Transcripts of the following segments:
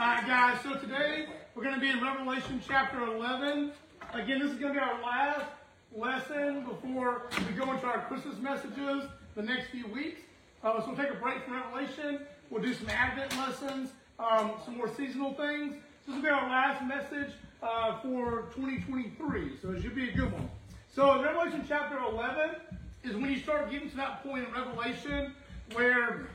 Alright, guys, so today we're going to be in Revelation chapter 11. Again, this is going to be our last lesson before we go into our Christmas messages the next few weeks. Uh, so we'll take a break from Revelation. We'll do some Advent lessons, um, some more seasonal things. This will be our last message uh, for 2023, so it should be a good one. So in Revelation chapter 11 is when you start getting to that point in Revelation where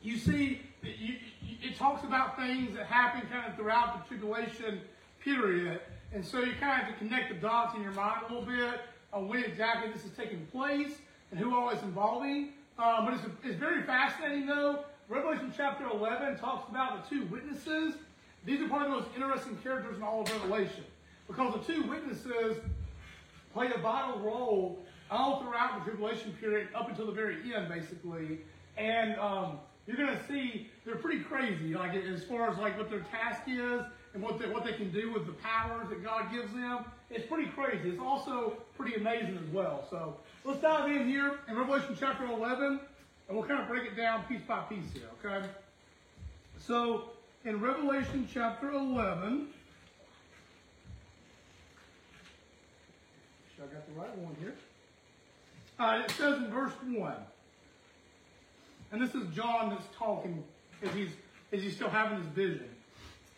you see, you, it talks about things that happen kind of throughout the tribulation period. And so you kind of have to connect the dots in your mind a little bit on when exactly this is taking place and who all is involving. Uh, but it's, it's very fascinating, though. Revelation chapter 11 talks about the two witnesses. These are probably the most interesting characters in all of Revelation because the two witnesses play a vital role all throughout the tribulation period up until the very end, basically. And um, you're going to see they're pretty crazy, like as far as like what their task is and what they, what they can do with the powers that God gives them. It's pretty crazy. It's also pretty amazing as well. So let's dive in here in Revelation chapter 11, and we'll kind of break it down piece by piece here. Okay. So in Revelation chapter 11. I got the right one here. Uh, it says in verse 1. And this is John that's talking as he's, as he's still having this vision.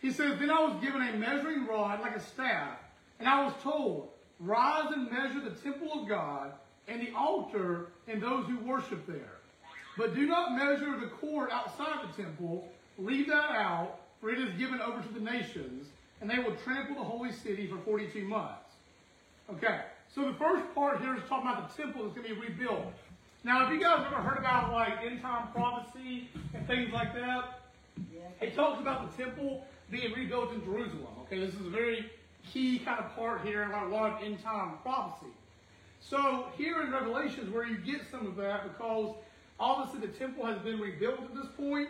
He says, Then I was given a measuring rod like a staff, and I was told, Rise and measure the temple of God and the altar and those who worship there. But do not measure the court outside the temple. Leave that out, for it is given over to the nations, and they will trample the holy city for 42 months. Okay, so the first part here is talking about the temple that's going to be rebuilt. Now, if you guys ever heard about like end time prophecy and things like that? It talks about the temple being rebuilt in Jerusalem. Okay, this is a very key kind of part here in a lot of end time prophecy. So here in Revelations, where you get some of that, because obviously the temple has been rebuilt at this point,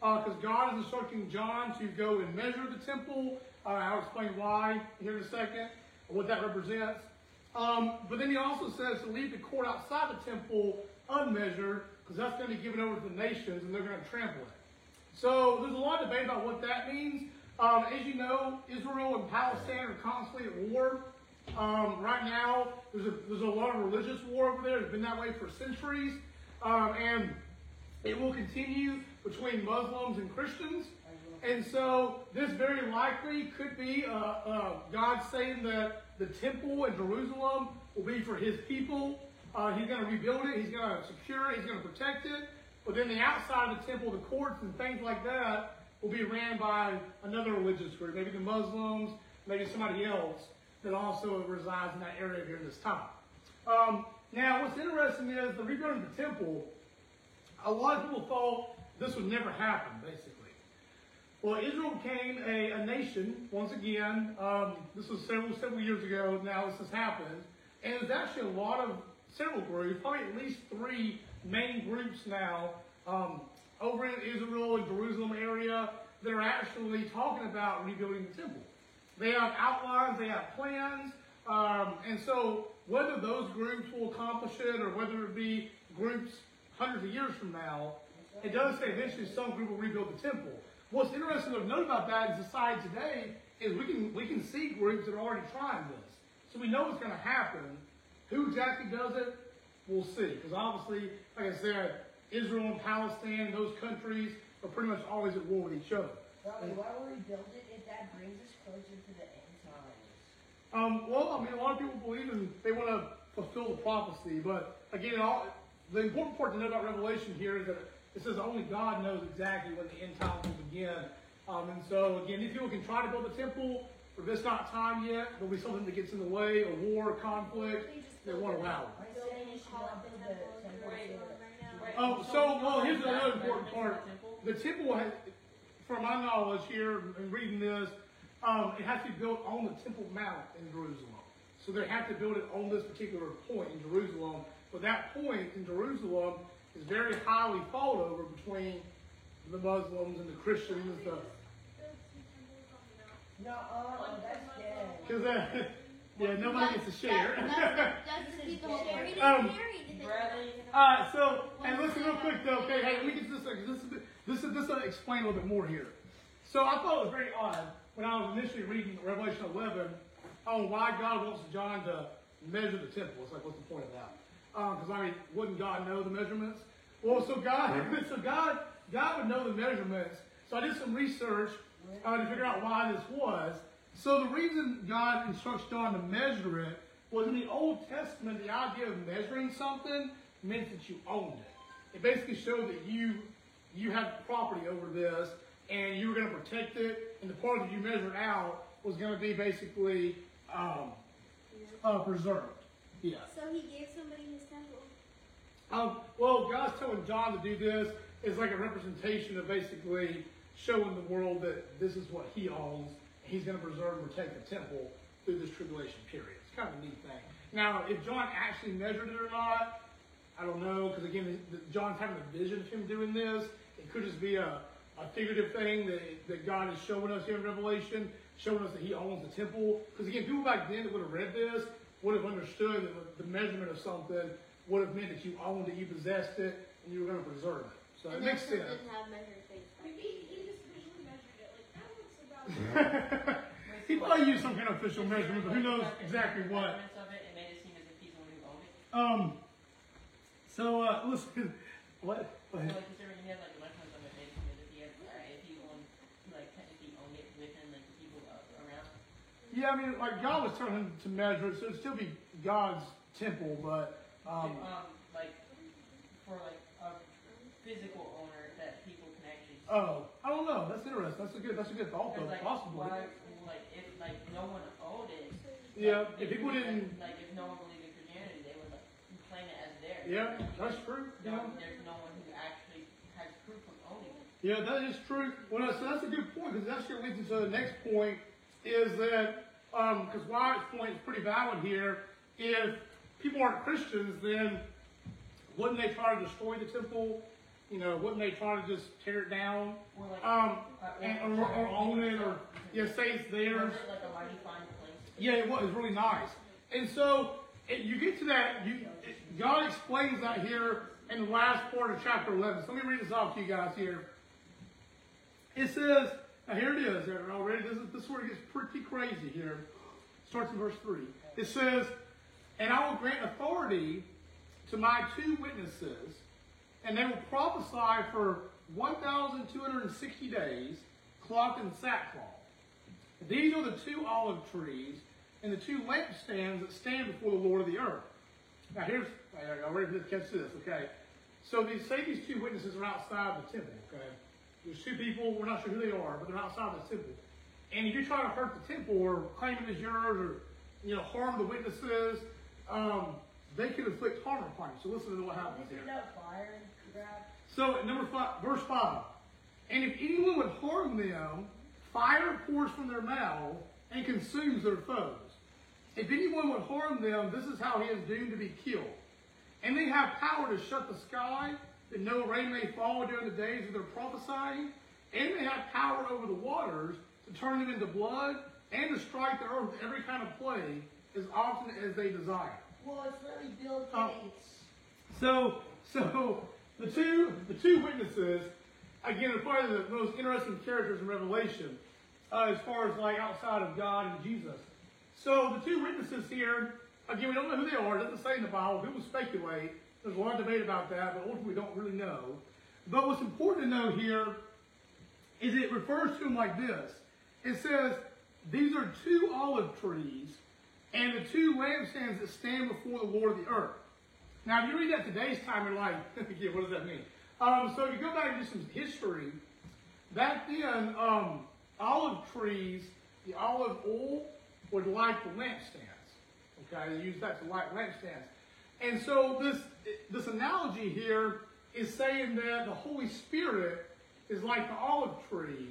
because uh, God is instructing John to go and measure the temple. Uh, I'll explain why here in a second, what that represents. Um, but then he also says to leave the court outside the temple unmeasured, because that's going to be given over to the nations and they're going to trample it. So there's a lot of debate about what that means. Um, as you know, Israel and Palestine are constantly at war. Um, right now, there's a, there's a lot of religious war over there. It's been that way for centuries. Um, and it will continue between Muslims and Christians. And so this very likely could be uh, uh, God saying that the temple in Jerusalem will be for his people. Uh, he's going to rebuild it. He's going to secure it. He's going to protect it. But then the outside of the temple, the courts and things like that, will be ran by another religious group, maybe the Muslims, maybe somebody else that also resides in that area during this time. Um, now, what's interesting is the rebuilding of the temple. A lot of people thought this would never happen, basically. Well, Israel became a, a nation once again. Um, this was several several years ago. Now this has happened, and there's actually a lot of several groups, probably at least three main groups now um, over in Israel and Jerusalem area that are actually talking about rebuilding the temple. They have outlines, they have plans, um, and so whether those groups will accomplish it or whether it be groups hundreds of years from now, it does say eventually some group will rebuild the temple. What's interesting to note about that in society today is we can we can see groups that are already trying this. So we know what's going to happen. Who exactly does it, we'll see. Because obviously, like I said, Israel and Palestine, those countries are pretty much always at war with each other. Well, why would we build it if that brings us closer to the end times? Um, well, I mean, a lot of people believe in they want to fulfill the prophecy, but again, all, the important part to know about Revelation here is that it says only God knows exactly when the end times will begin. Um, and so, again, these people can try to build a temple, but it's not time yet, there'll be something that gets in the way, a war, a conflict, they won't allow it. Oh, so, well, here's another important part. The temple, has, from my knowledge here and reading this, um, it has to be built on the Temple Mount in Jerusalem. So they have to build it on this particular point in Jerusalem. But that point in Jerusalem is very highly fought over between the Muslims and the Christians and stuff. No, uh, that's dead. Because that, yeah, nobody gets to share. Um, uh, so, and listen real quick though, okay? Hey, let me get this. This is this is this will explain a little bit more here. So I thought it was very odd when I was initially reading Revelation 11 on why God wants John to measure the temple. It's like, what's the point of that? Because I mean, wouldn't God know the measurements? Well, so God, so God, God would know the measurements. So I did some research uh, to figure out why this was. So the reason God instructs John to measure it was in the Old Testament, the idea of measuring something meant that you owned it. It basically showed that you you had property over this and you were going to protect it, and the part that you measured out was going to be basically um, uh, preserved. Yes. So he gave somebody his temple. Um, well, God's telling John to do this is like a representation of basically showing the world that this is what he owns. He's going to preserve and protect the temple through this tribulation period. It's kind of a neat thing. Now, if John actually measured it or not, I don't know, because again, John's having a vision of him doing this. It could just be a, a figurative thing that, that God is showing us here in Revelation, showing us that he owns the temple. Because again, people back then that would have read this would have understood that the measurement of something would have meant that you owned it, you possessed it, and you were going to preserve it. So it and makes they sense. didn't have measured things back Maybe he just visually measured it. Like that looks about. he probably used some kind of official measurement, but who knows exactly what. Measurements of it, it made it seem as if he's the one who owned it. Um. So uh, listen, what? Go ahead. like, considering he had like the measurements of it, made it seem as if he had, uh, if he owned, like, technically owned it with like the people uh, around. Yeah, I mean, like God was telling him to measure it, so it'd still be God's temple, but um, Um, like, for like a physical owner that people can actually see. oh, I don't know. That's interesting. That's a good. That's a good thought, though. Like, Possibly. why, like, if like no one owned it. Yeah, like, if people didn't- Like, if no one believed in Christianity, they would like claim it as theirs. Yeah, that's true. No, Yeah. there's no one who actually has proof of owning it. Yeah, that is true. Well, no, so that's a good point because that's going to lead into the next point is that because Wyatt's point is pretty valid here. If people aren't Christians, then wouldn't they try to destroy the temple? You know, wouldn't they try to just tear it down Or like, um, and, or, or own it or yeah, say it's theirs? it like a mighty fine place? Yeah, it was. It was really nice. And so it, you get to that. You, it, God explains that here in the last part of chapter 11. So let me read this off to you guys here. It says, now here it is already. This is, this is where it gets pretty crazy here. Starts in verse 3. It says, And I will grant authority to my two witnesses, and they will prophesy for 1,260 days, clothed in sackcloth. These are the two olive trees and the two lampstands that stand before the Lord of the earth. Now here's, I already to catch this, okay? So these, say these two witnesses are outside the temple, okay? There's two people, we're not sure who they are, but they're outside the temple. And if you try to hurt the temple or claim it as yours or, you know, harm the witnesses, um, they can inflict harm upon you. So listen to what happens here. there no fire and grab? So number five, verse five. And if anyone would harm them, fire pours from their mouth and consumes their foes. If anyone would harm them, this is how he is doomed to be killed. And they have power to shut the sky, that no rain may fall during the days of their prophesying. And they have power over the waters to turn them into blood and to strike the earth with every kind of plague as often as they desire. Well, it's really Bill Oh. Gates. So, so the two the two witnesses, again, are probably the most interesting characters in Revelation, uh, as far as like outside of God and Jesus. So the two witnesses here, again, we don't know who they are. It doesn't say in the Bible. People speculate. There's a lot of debate about that, but ultimately we don't really know. But what's important to know here is it refers to them like this. It says, these are two olive trees and the two lampstands that stand before the Lord of the earth. Now, if you read that today's time, you're like, yeah, what does that mean? Um, so if you go back and do some history, back then, um, olive trees, the olive oil would light the lampstands. Okay, they use that to light lampstands. And so this this analogy here is saying that the Holy Spirit is like the olive tree,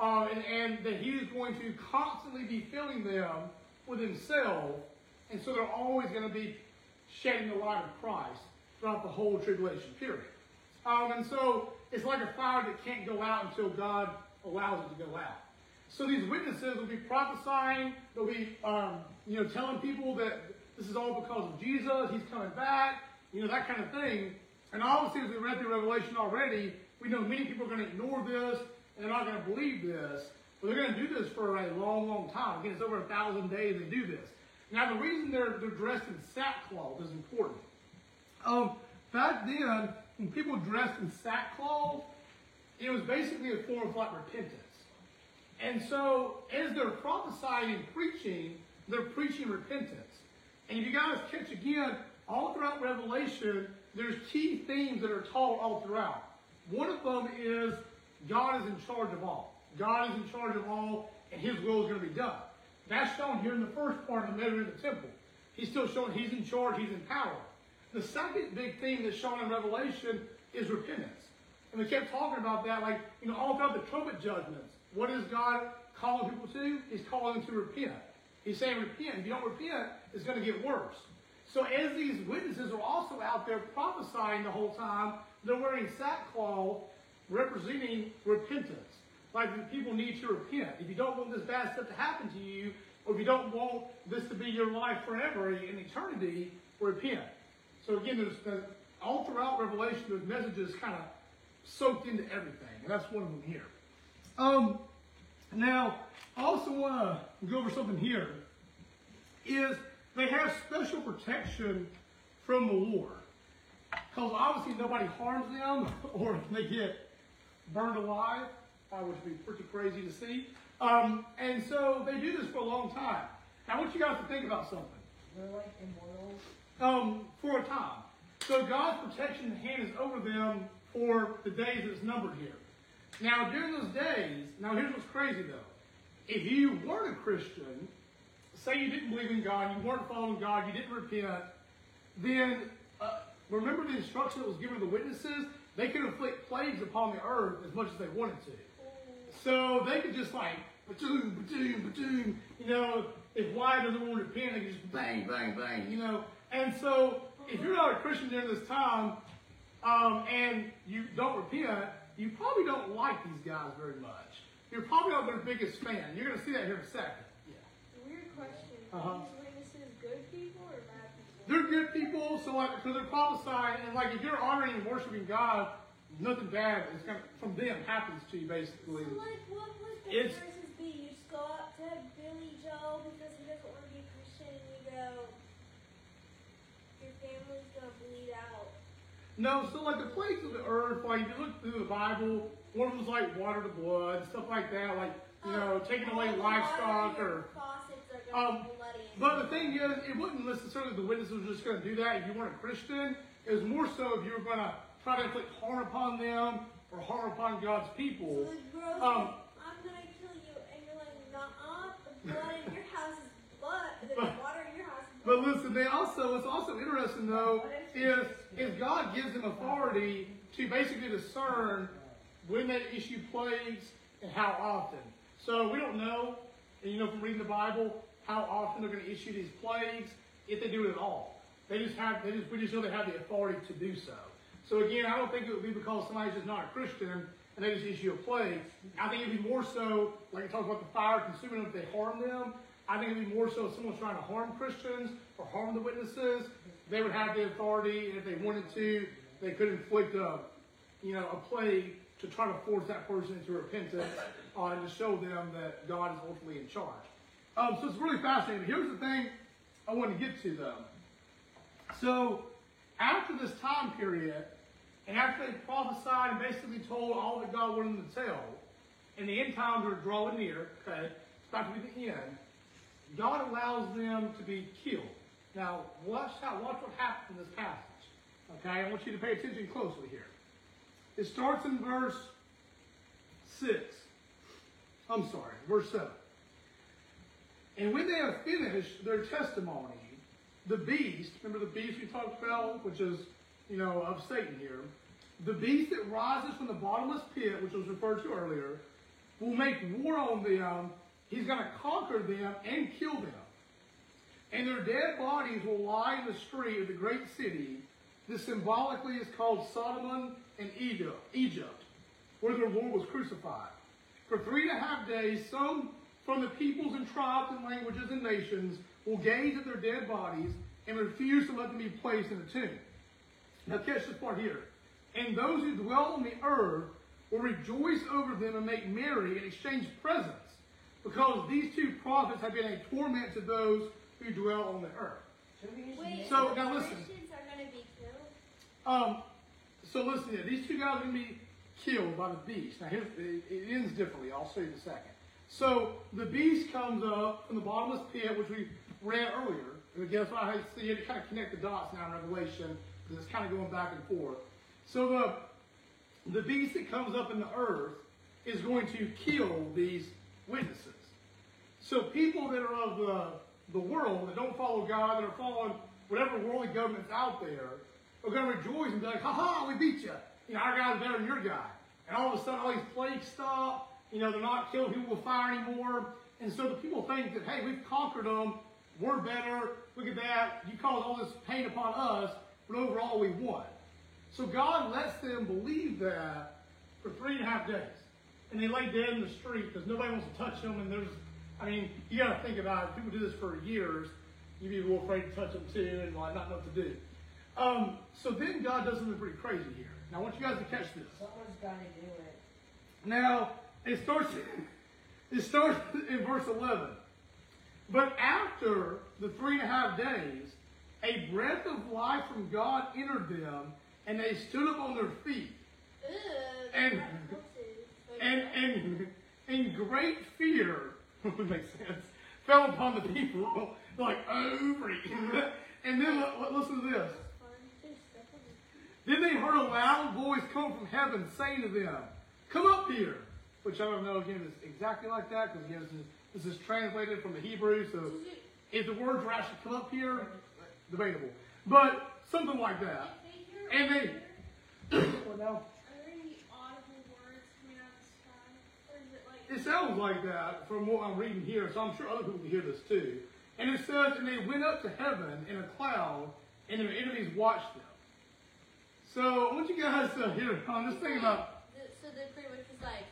uh, and, and that He is going to constantly be filling them with Himself, and so they're always going to be shedding the light of Christ throughout the whole tribulation period. Um, and so it's like a fire that can't go out until God allows it to go out. So these witnesses will be prophesying. They'll be, um, you know, telling people that this is all because of Jesus. He's coming back. You know, that kind of thing. And obviously, as we read through Revelation already, we know many people are going to ignore this. and they're not going to believe this. But they're going to do this for a long, long time. Again, it's over a thousand days they do this. Now, the reason they're, they're dressed in sackcloth is important. Um, back then, when people dressed in sackcloth, it was basically a form of like repentance. And so, as they're prophesying and preaching, they're preaching repentance. And if you guys catch again, all throughout Revelation, there's key themes that are taught all throughout. One of them is God is in charge of all. God is in charge of all, and His will is going to be done. That's shown here in the first part of the measure in the temple. He's still showing He's in charge, He's in power. The second big theme that's shown in Revelation is repentance. And we kept talking about that, like, you know, all throughout the trumpet judgments. What is God calling people to? He's calling them to repent. He's saying, repent. If you don't repent, it's going to get worse. So as these witnesses are also out there prophesying the whole time, they're wearing sackcloth representing repentance. Like people need to repent. If you don't want this bad stuff to happen to you, or if you don't want this to be your life forever in eternity, repent. So again, there's the, all throughout Revelation, there's messages kind of soaked into everything, and that's one of them here. Um, now, I also want to go over something here. Is they have special protection from the Lord, because obviously nobody harms them, or they get burned alive, uh, which would be pretty crazy to see. Um, and so they do this for a long time. Now, I want you guys to think about something They're like immortal. um, for a time. So God's protection hand is over them for the days that's numbered here. Now, during those days, now here's what's crazy though. If you weren't a Christian, say you didn't believe in God, you weren't following God, you didn't repent, then uh, remember the instruction that was given to the witnesses? They could inflict plagues upon the earth as much as they wanted to. So they could just like, ba-doom, ba-doom, ba-doom, you know, if why doesn't want to repent, they could just bang, bang, bang, you know. And so if you're not a Christian during this time, um, and you don't repent, you probably don't like these guys very much. You're probably not their biggest fan. You're going to see that here in a second. Yeah. Weird question. Uh-huh. Are these witnesses good people or bad people? They're good people, so like, because they're prophesying, and like, if you're honoring and worshiping God, nothing bad is to, from them happens to you, basically. So like, what would the It's- verses be? You just go up to Billy Joe because he doesn't want to be a Christian, and you go, your family's gonna bleed out. No, so like the plagues of the earth, like you look through the Bible, one of them was like water to blood, stuff like that, like you know, taking away livestock water in your or. gonna Um. But the thing is, it wasn't necessarily the witnesses were just going to do that if you weren't a Christian. It was more so if you were going to try to inflict harm upon them or harm upon God's so people. the gross, Um, I'm gonna kill you, and you're like, nah, the blood in your house is blood, the But- water in your house is But listen, they also it's also interesting though is is God gives them authority to basically discern when they issue plagues and how often. So we don't know, and you know from reading the Bible, how often they're going to issue these plagues, if they do it at all. They just have they just we just know they have the authority to do so. So again, I don't think it would be because somebody's just not a Christian and they just issue a plague. I think it'd be more so, like it talks about the fire consuming them if they harm them. I think it'd be more so if someone's trying to harm Christians or harm the witnesses, they would have the authority, and if they wanted to, they could inflict a, you know, a plague to try to force that person into repentance uh, and to show them that God is ultimately in charge. Um, so it's really fascinating. Here's the thing I want to get to though. So after this time period, and after they prophesied and basically told all that God wanted them to tell, and the end times are drawing near, okay, it's about to be the end, God allows them to be killed. Now, watch how watch what happens in this passage. Okay, I want you to pay attention closely here. It starts in verse six. I'm sorry, verse seven. And when they have finished their testimony, the beast, remember the beast we talked about, which is, you know, of Satan here, the beast that rises from the bottomless pit, which was referred to earlier, will make war on them. He's going to conquer them and kill them. And their dead bodies will lie in the street of the great city. This symbolically is called Sodom and Egypt, where their Lord was crucified. For three and a half days, some from the peoples and tribes and languages and nations will gaze at their dead bodies and refuse to let them be placed in a tomb. Now catch this part here. And those who dwell on the earth will rejoice over them and make merry and exchange presents, because these two prophets have been a torment to those who dwell on the earth. Wait, So, now listen. Are gonna be? Um, so listen here. These two guys are going to be killed by the beast. Now, here's, it, it ends differently. I'll show you in a second. So the beast comes up from the bottomless pit, which we read earlier. And again, what? I see to kind of connect the dots now in Revelation, because it's kind of going back and forth. So the, the beast that comes up in the earth is going to kill these witnesses. So people that are of the, the world, that don't follow God, that are following whatever worldly government's out there, are going to rejoice and be like, ha ha, we beat you. You know, our guy's better than your guy. And all of a sudden, all these plagues stop. You know, they're not killing people with fire anymore. And so the people think that, hey, we've conquered them. We're better. Look at that. You caused all this pain upon us, but overall we won. So God lets them believe that for three and a half days. And they lay dead in the street because nobody wants to touch them. And there's, I mean, you got to think about it. People do this for years. You'd be a little afraid to touch them too and like not know what to do. Um, so then God does something pretty crazy here. Now I want you guys to catch this. Someone's got to do it. Now it starts. It starts in verse eleven. But after the three and a half days, a breath of life from God entered them, and they stood up on their feet. Ugh, And- and and and great fear would make sense fell upon the people like oh freak. and then li- li- listen to this Fun. Just step on it. then they heard a loud voice come from heaven saying to them come up here which i don't know again is exactly like that because again this is, this is translated from the hebrew so if the words were actually come up here debatable but something like that and they well, now, Are there any audible words coming out of the sky? Or is it sounds like that from what I'm reading here, so I'm sure other people can hear this too. And it says, and they went up to heaven in a cloud, and their enemies watched them. So I want you guys to hear on this thing about, So they pretty much just like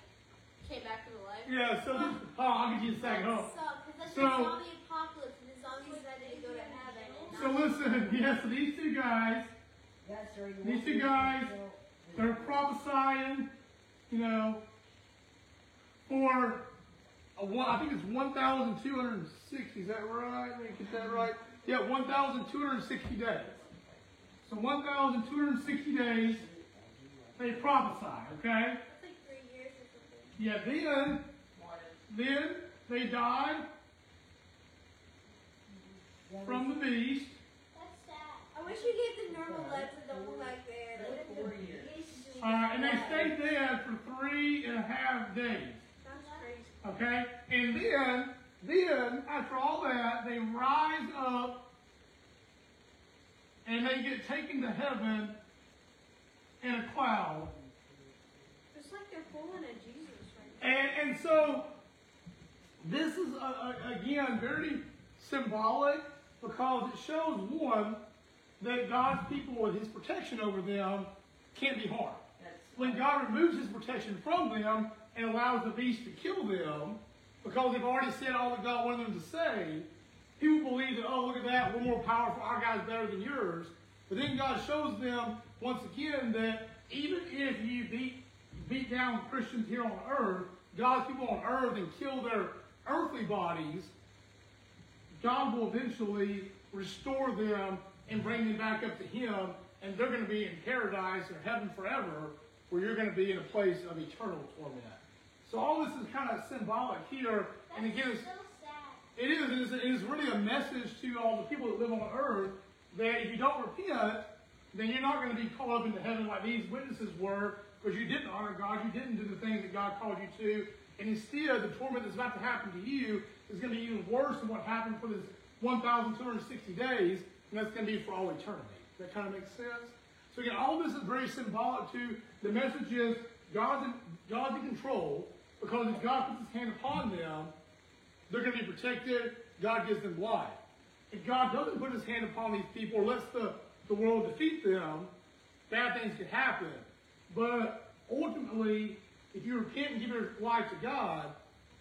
came back to the life. yeah, so this, oh, I'll give you a second. Oh. Suck, 'cause that's So- the zombie apocalypse, and the zombies ready to go to heaven. And So listen, yes, so these two guys, Yes, sir. you These two guys, until- they're prophesying, you know, for a one, I think it's 1,260. Is that right? Let me get that right. Yeah, 1,260 days. So 1,260 days they prophesy. Okay. It's like three years or something. Yeah. Then, then they die Yeah, from the beast. That's sad. I wish we gave the normal legs and don't go back there. That's four years. Uh, and they stay dead for three and a half days. That's crazy. Okay? And then, then, after all that, they rise up and they get taken to heaven in a cloud. it's like they're pulling a Jesus right now. And, and so, this is, uh, uh, again, very symbolic because it shows, one, that God's people with his protection over them can't be harmed. When God removes his protection from them and allows the beast to kill them, because they've already said all that God wanted them to say, people believe that, oh, look at that, we're more powerful, our guy's better than yours. But then God shows them once again that even if you beat, beat down Christians here on earth, God's people on earth and kill their earthly bodies, God will eventually restore them and bring them back up to Him, and they're going to be in paradise or heaven forever, where you're going to be in a place of eternal torment. So all this is kind of symbolic here, and again, it is, it is, it is really a message to all the people that live on earth that if you don't repent, then you're not going to be called up into heaven like these witnesses were, because you didn't honor God, you didn't do the things that God called you to, and instead the torment that's about to happen to you is going to be even worse than what happened for this 1,260 days, and that's going to be for all eternity. That kind of makes sense. So again, all of this is very symbolic to the message is God's in, God's in control because if God puts His hand upon them, they're going to be protected. God gives them life. If God doesn't put his hand upon these people or lets the, the world defeat them, bad things can happen. But ultimately, if you repent and give your life to God,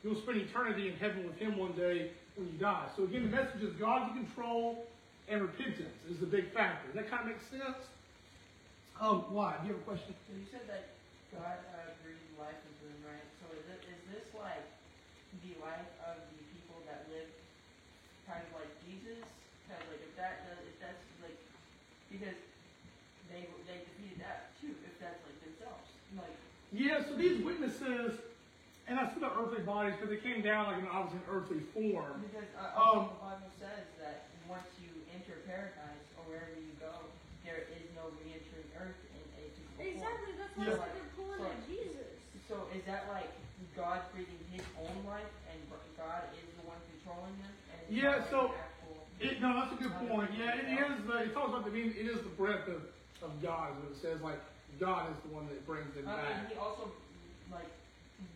you'll spend eternity in heaven with Him one day when you die. So again, the message is God's in control and repentance is the big factor. Does that kind of make sense? Um, why? Do you have a question? So you said that God uh, breathed life into them, right? So is, it, is this like the life Yeah, so these witnesses, and I see the earthly bodies because they came down like an obviously an earthly form. Because uh, Um, the Bible says that once you enter paradise or wherever you go, there is no re-entering earth in a physical form. Exactly, that's why Yeah. it's like they're pulling at Jesus. So is that like God breathing His own life, and God is the one controlling them? And Yeah, not so- an It, no, that's a good point. Yeah, it is. The, it talks about the meaning. It is the breath of, of God. What it says. Like God is the one that brings them mean, back. He also like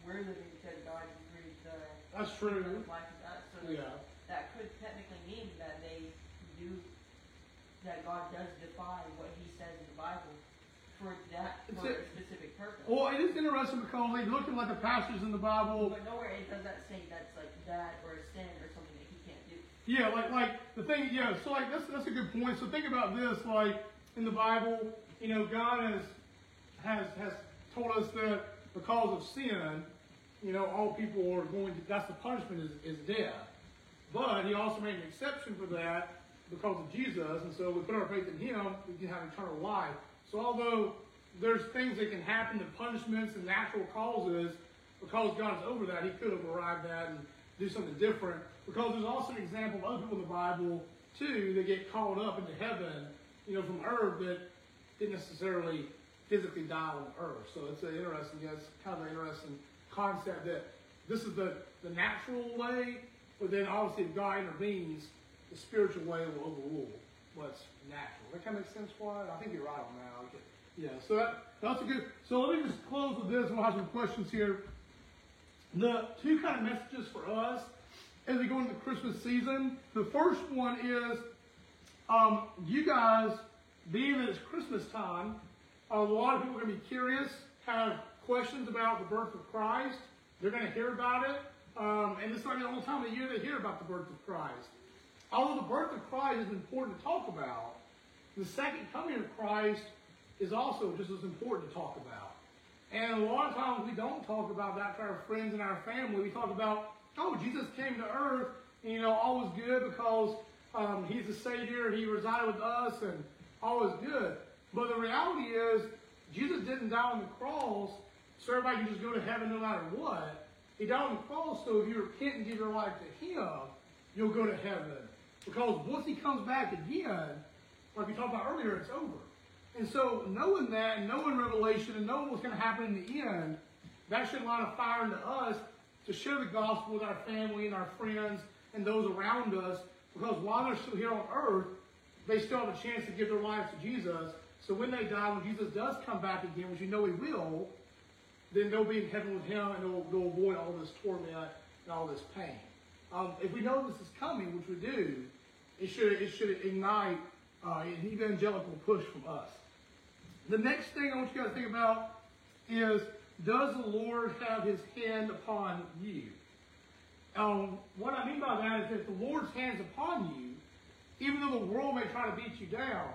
we're living because God breathed uh, That's true. life us. So Yeah. that could technically mean that they do that God does defy what He says in the Bible for that for a- specific purpose. Well, it is interesting because like looking like the passages in the Bible. But nowhere it does that say that's like that or a sin or something that He can't do. Yeah, like like the thing. Yeah, so like that's that's a good point. So think about this. Like in the Bible, you know, God has has has told us that because of sin, you know, all people are going to. That's the punishment is is death. But He also made an exception for that because of Jesus, and so we put our faith in Him, we can have eternal life. So although there's things that can happen, the punishments and natural causes, because God is over that, He could have arrived at and do something different. Because there's also an example of other people in the Bible too that get called up into heaven, you know, from earth that didn't necessarily physically die on the earth. So it's an interesting, it's kind of an interesting concept that this is the, the natural way, but then obviously if God intervenes, the spiritual way will overrule what's natural. That kind of makes sense, Wyatt? I think you're right on that. Okay. Yeah, so that, that's a good, so let me just close with this we'll have some questions here. The two kind of messages for us as we go into the Christmas season. The first one is um, you guys, being that it's Christmas time, a lot of people are going to be curious, have questions about the birth of Christ. They're going to hear about it. Um, and it's not the only time of the year they hear about the birth of Christ. Although the birth of Christ is important to talk about, the second coming of Christ is also just as important to talk about. And a lot of times we don't talk about that to our friends and our family. We talk about, oh, Jesus came to earth, and you know, all was good because um, he's the Savior, he resided with us, and all was good. But the reality is, Jesus didn't die on the cross so everybody can just go to heaven no matter what. He died on the cross so if you repent and give your life to him, you'll go to heaven. Because once he comes back again, like we talked about earlier, it's over. And so, knowing that, knowing Revelation, and knowing what's going to happen in the end, that should light a fire into us to share the gospel with our family and our friends and those around us. Because while they're still here on earth, they still have a chance to give their lives to Jesus. So when they die, when Jesus does come back again, which you know he will, then they'll be in heaven with him and they'll, they'll avoid all this torment and all this pain. Um, if we know this is coming, which we do, it should, it should ignite uh, an evangelical push from us. The next thing I want you guys to think about is does the Lord have his hand upon you? Um, what I mean by that is if the Lord's hand's upon you, even though the world may try to beat you down,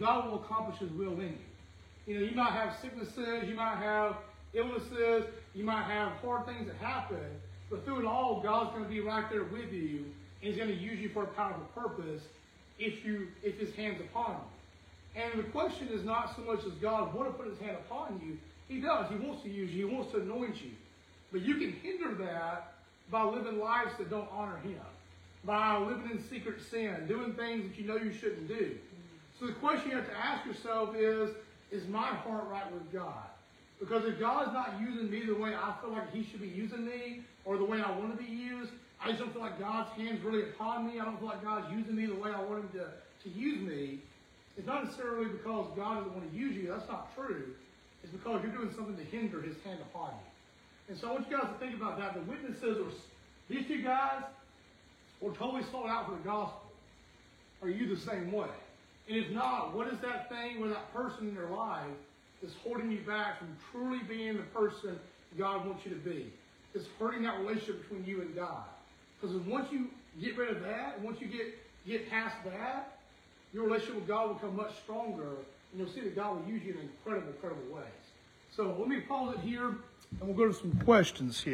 God will accomplish his will in you. You know, you might have sicknesses, you might have illnesses, you might have hard things that happen, but through it all, God's going to be right there with you, and He's going to use you for a powerful purpose if you if His hand's upon you. And the question is not so much as God want to put His hand upon you. He does. He wants to use you. He wants to anoint you. But you can hinder that by living lives that don't honor Him, by living in secret sin, doing things that you know you shouldn't do. So the question you have to ask yourself is, is my heart right with God? Because if God is not using me the way I feel like He should be using me, or the way I want to be used, I just don't feel like God's hand's really upon me. I don't feel like God's using me the way I want Him to, to use me. It's not necessarily because God doesn't want to use you. That's not true. It's because you're doing something to hinder His hand upon you. And so I want you guys to think about that. The witnesses are these two guys were totally sold out for the gospel. Are you the same way? And if not, what is that thing or that person in your life that's holding you back from truly being the person God wants you to be? It's hurting that relationship between you and God. Because once you get rid of that, once you get get past that, your relationship with God will become much stronger, and you'll see that God will use you in incredible, incredible ways. So let me pause it here, and we'll go to some questions here.